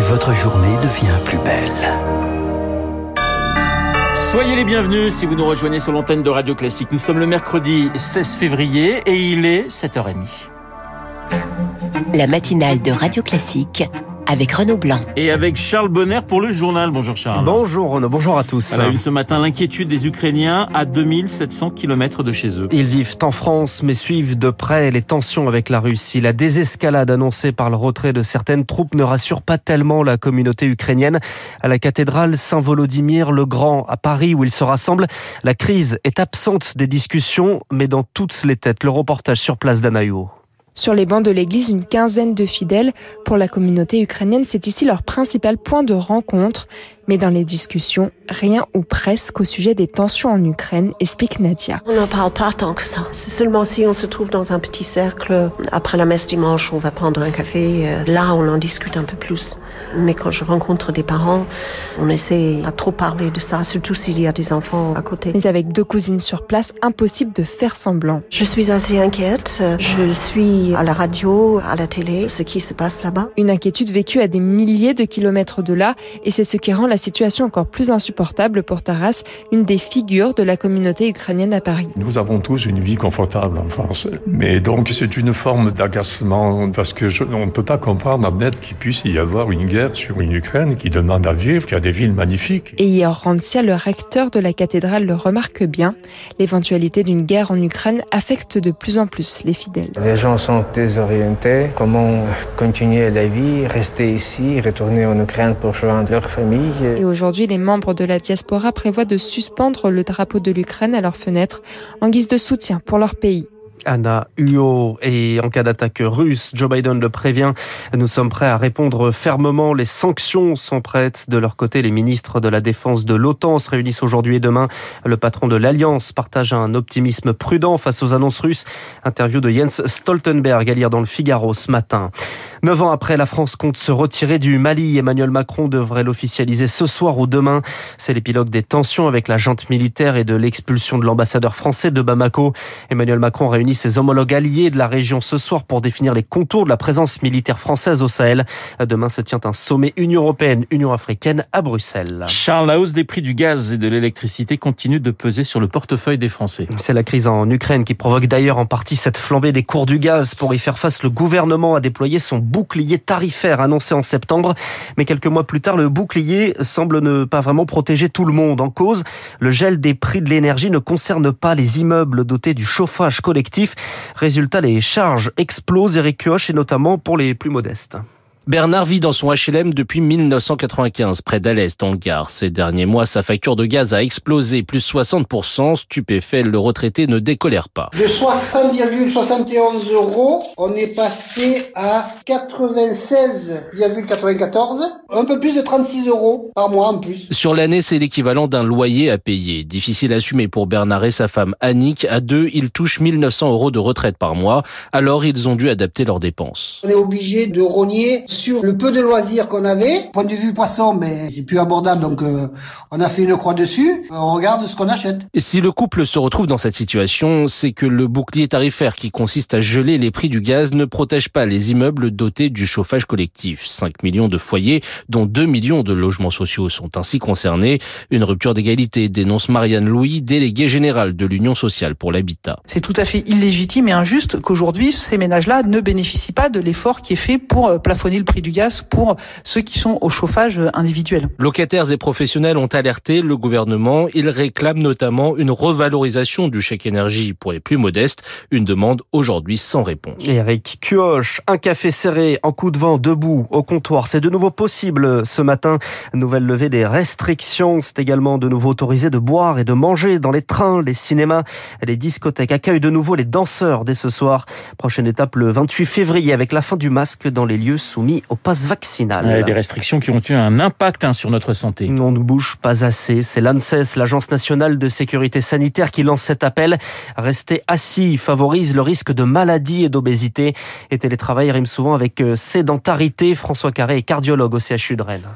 et votre journée devient plus belle. Soyez les bienvenus si vous nous rejoignez sur l'antenne de Radio Classique. Nous sommes le mercredi 16 février et il est 7h30. La matinale de Radio Classique avec Renaud Blanc. Et avec Charles Bonner pour le journal. Bonjour Charles. Bonjour Renaud, bonjour à tous. Alors, ce matin, l'inquiétude des Ukrainiens à 2700 km de chez eux. Ils vivent en France mais suivent de près les tensions avec la Russie. La désescalade annoncée par le retrait de certaines troupes ne rassure pas tellement la communauté ukrainienne. À la cathédrale Saint-Volodymyr le Grand à Paris où ils se rassemblent, la crise est absente des discussions mais dans toutes les têtes. Le reportage sur place d'Anaïo. Sur les bancs de l'église, une quinzaine de fidèles. Pour la communauté ukrainienne, c'est ici leur principal point de rencontre. Mais dans les discussions, rien ou presque au sujet des tensions en Ukraine, explique Nadia. On n'en parle pas tant que ça. C'est seulement si on se trouve dans un petit cercle, après la messe dimanche, on va prendre un café, euh, là on en discute un peu plus. Mais quand je rencontre des parents, on essaie à trop parler de ça, surtout s'il y a des enfants à côté. Mais avec deux cousines sur place, impossible de faire semblant. Je suis assez inquiète. Je suis à la radio, à la télé, ce qui se passe là-bas. Une inquiétude vécue à des milliers de kilomètres de là, et c'est ce qui rend la situation encore plus insupportable pour Taras, une des figures de la communauté ukrainienne à Paris. Nous avons tous une vie confortable en France. Mais donc c'est une forme d'agacement parce que je, on ne peut pas comprendre, admettre qu'il puisse y avoir une guerre sur une Ukraine qui demande à vivre, qui a des villes magnifiques. Et hier, Rancia, le recteur de la cathédrale, le remarque bien. L'éventualité d'une guerre en Ukraine affecte de plus en plus les fidèles. Les gens sont désorientés. Comment continuer la vie, rester ici, retourner en Ukraine pour rejoindre leur famille et aujourd'hui, les membres de la diaspora prévoient de suspendre le drapeau de l'Ukraine à leurs fenêtres en guise de soutien pour leur pays. Anna Huo. Et en cas d'attaque russe, Joe Biden le prévient, nous sommes prêts à répondre fermement. Les sanctions sont prêtes. De leur côté, les ministres de la Défense de l'OTAN se réunissent aujourd'hui et demain. Le patron de l'Alliance partage un optimisme prudent face aux annonces russes. Interview de Jens Stoltenberg à lire dans le Figaro ce matin. Neuf ans après, la France compte se retirer du Mali. Emmanuel Macron devrait l'officialiser ce soir ou demain. C'est l'épilogue des tensions avec la junte militaire et de l'expulsion de l'ambassadeur français de Bamako. Emmanuel Macron réunit ses homologues alliés de la région ce soir pour définir les contours de la présence militaire française au Sahel. Demain se tient un sommet Union européenne-Union africaine à Bruxelles. Charles, la hausse des prix du gaz et de l'électricité continue de peser sur le portefeuille des Français. C'est la crise en Ukraine qui provoque d'ailleurs en partie cette flambée des cours du gaz. Pour y faire face, le gouvernement a déployé son bouclier tarifaire annoncé en septembre. Mais quelques mois plus tard, le bouclier semble ne pas vraiment protéger tout le monde. En cause, le gel des prix de l'énergie ne concerne pas les immeubles dotés du chauffage collectif. Résultat, les charges explosent et Kioch, et notamment pour les plus modestes. Bernard vit dans son HLM depuis 1995, près d'Alès, dans le Gard. Ces derniers mois, sa facture de gaz a explosé, plus 60%. Stupéfait, le retraité ne décolère pas. De 60,71 euros, on est passé à 96,94, un peu plus de 36 euros par mois en plus. Sur l'année, c'est l'équivalent d'un loyer à payer. Difficile à assumer pour Bernard et sa femme Annick. À deux, ils touchent 1900 euros de retraite par mois. Alors, ils ont dû adapter leurs dépenses. On est obligé de rogner sur le peu de loisirs qu'on avait. Point de vue poisson, mais c'est plus abordable, donc euh, on a fait une croix dessus. On regarde ce qu'on achète. Et si le couple se retrouve dans cette situation, c'est que le bouclier tarifaire qui consiste à geler les prix du gaz ne protège pas les immeubles dotés du chauffage collectif. 5 millions de foyers, dont 2 millions de logements sociaux sont ainsi concernés. Une rupture d'égalité dénonce Marianne Louis, déléguée générale de l'Union sociale pour l'habitat. C'est tout à fait illégitime et injuste qu'aujourd'hui ces ménages-là ne bénéficient pas de l'effort qui est fait pour euh, plafonner le prix du gaz pour ceux qui sont au chauffage individuel. Locataires et professionnels ont alerté le gouvernement. Ils réclament notamment une revalorisation du chèque énergie pour les plus modestes. Une demande aujourd'hui sans réponse. Eric Cuoche, un café serré en coup de vent debout au comptoir. C'est de nouveau possible ce matin. Nouvelle levée des restrictions. C'est également de nouveau autorisé de boire et de manger dans les trains, les cinémas. Les discothèques accueillent de nouveau les danseurs dès ce soir. Prochaine étape le 28 février avec la fin du masque dans les lieux soumis au pass vaccinal. des restrictions qui ont eu un impact hein, sur notre santé. On ne bouge pas assez. C'est l'ANSES, l'Agence nationale de sécurité sanitaire, qui lance cet appel. Rester assis favorise le risque de maladie et d'obésité. Et télétravail rime souvent avec euh, sédentarité. François Carré est cardiologue au CHU de Rennes.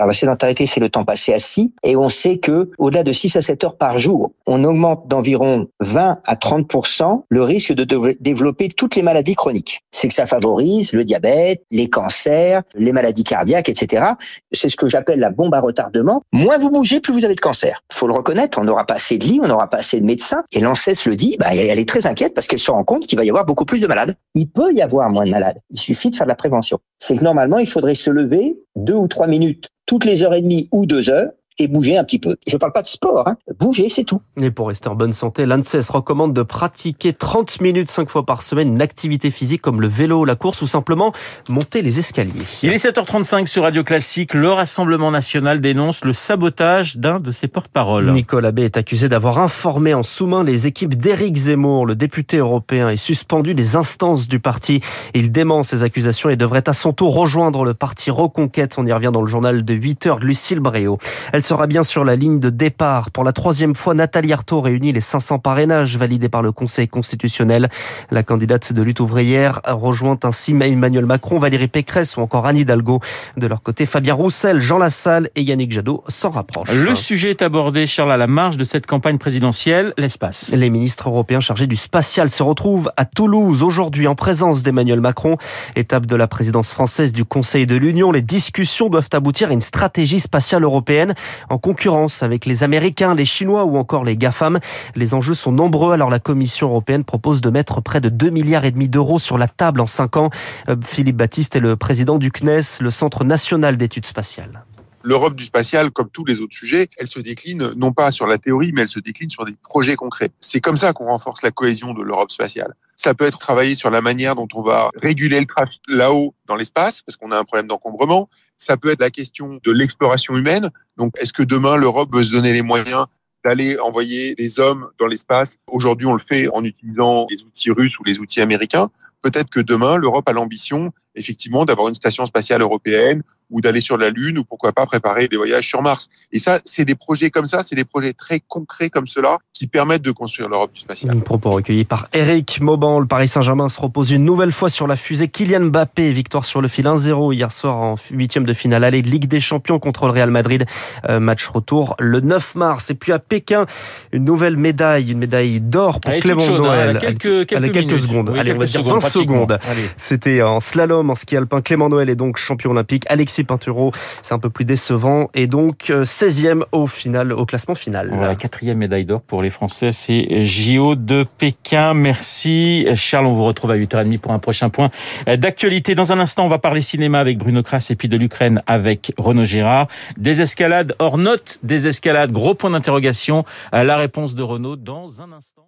Alors la sédentarité, c'est le temps passé assis, et on sait que au-delà de 6 à 7 heures par jour, on augmente d'environ 20 à 30% le risque de développer toutes les maladies chroniques. C'est que ça favorise le diabète, les cancers, les maladies cardiaques, etc. C'est ce que j'appelle la bombe à retardement. Moins vous bougez, plus vous avez de cancer. Faut le reconnaître, on n'aura pas assez de lits, on n'aura pas assez de médecins. Et l'ANSES le dit, bah, elle est très inquiète parce qu'elle se rend compte qu'il va y avoir beaucoup plus de malades. Il peut y avoir moins de malades. Il suffit de faire de la prévention. C'est que normalement, il faudrait se lever deux ou trois minutes toutes les heures et demie ou deux heures et bouger un petit peu. Je ne parle pas de sport, hein. bouger, c'est tout. Et pour rester en bonne santé, l'ANSES recommande de pratiquer 30 minutes 5 fois par semaine une activité physique comme le vélo, la course ou simplement monter les escaliers. Il est 7h35 sur Radio Classique. Le Rassemblement national dénonce le sabotage d'un de ses porte-parole. Nicolas B est accusé d'avoir informé en sous-main les équipes d'Éric Zemmour. Le député européen est suspendu des instances du parti. Il dément ces accusations et devrait à son tour rejoindre le parti Reconquête. On y revient dans le journal de 8 h de Lucille Bréau. Elle sera bien sur la ligne de départ. Pour la troisième fois, Nathalie Arthaud réunit les 500 parrainages validés par le Conseil constitutionnel. La candidate de lutte ouvrière rejoint ainsi Emmanuel Macron, Valérie Pécresse ou encore Anne Hidalgo. De leur côté, Fabien Roussel, Jean Lassalle et Yannick Jadot s'en rapprochent. Le sujet est abordé, Charles, à la marge de cette campagne présidentielle, l'espace. Les ministres européens chargés du spatial se retrouvent à Toulouse aujourd'hui en présence d'Emmanuel Macron. Étape de la présidence française du Conseil de l'Union, les discussions doivent aboutir à une stratégie spatiale européenne en concurrence avec les Américains, les Chinois ou encore les GAFAM. Les enjeux sont nombreux, alors la Commission européenne propose de mettre près de 2 milliards et demi d'euros sur la table en 5 ans. Euh, Philippe Baptiste est le président du CNES, le Centre national d'études spatiales. L'Europe du spatial, comme tous les autres sujets, elle se décline non pas sur la théorie, mais elle se décline sur des projets concrets. C'est comme ça qu'on renforce la cohésion de l'Europe spatiale. Ça peut être travailler sur la manière dont on va réguler le trafic là-haut dans l'espace, parce qu'on a un problème d'encombrement. Ça peut être la question de l'exploration humaine. Donc, est-ce que demain, l'Europe veut se donner les moyens d'aller envoyer des hommes dans l'espace? Aujourd'hui, on le fait en utilisant les outils russes ou les outils américains. Peut-être que demain, l'Europe a l'ambition, effectivement, d'avoir une station spatiale européenne ou d'aller sur la Lune ou pourquoi pas préparer des voyages sur Mars. Et ça, c'est des projets comme ça, c'est des projets très concrets comme cela qui permettent de construire l'Europe du spatial. Un propos recueilli par Eric Mauban. Le Paris Saint-Germain se repose une nouvelle fois sur la fusée Kylian Mbappé. Victoire sur le fil 1-0 hier soir en huitième de finale aller de Ligue des Champions contre le Real Madrid. Euh, match retour le 9 mars. Et puis à Pékin, une nouvelle médaille, une médaille d'or pour Clément chaude, hein, Noël. elle a quelques, quelques, Elle a quelques secondes. Oui, Allez, on va quelques dire secondes, 20 secondes. Allez. C'était en slalom, en ski alpin. Clément Noël est donc champion olympique. Alexis Pinturo, c'est un peu plus décevant. Et donc euh, 16e au final, au classement final. Voilà, quatrième médaille d'or pour les Français, c'est JO de Pékin. Merci Charles, on vous retrouve à 8h30 pour un prochain point d'actualité. Dans un instant, on va parler cinéma avec Bruno Kras et puis de l'Ukraine avec Renaud Girard. Des escalades hors note, des escalades, gros point d'interrogation. La réponse de Renaud dans un instant.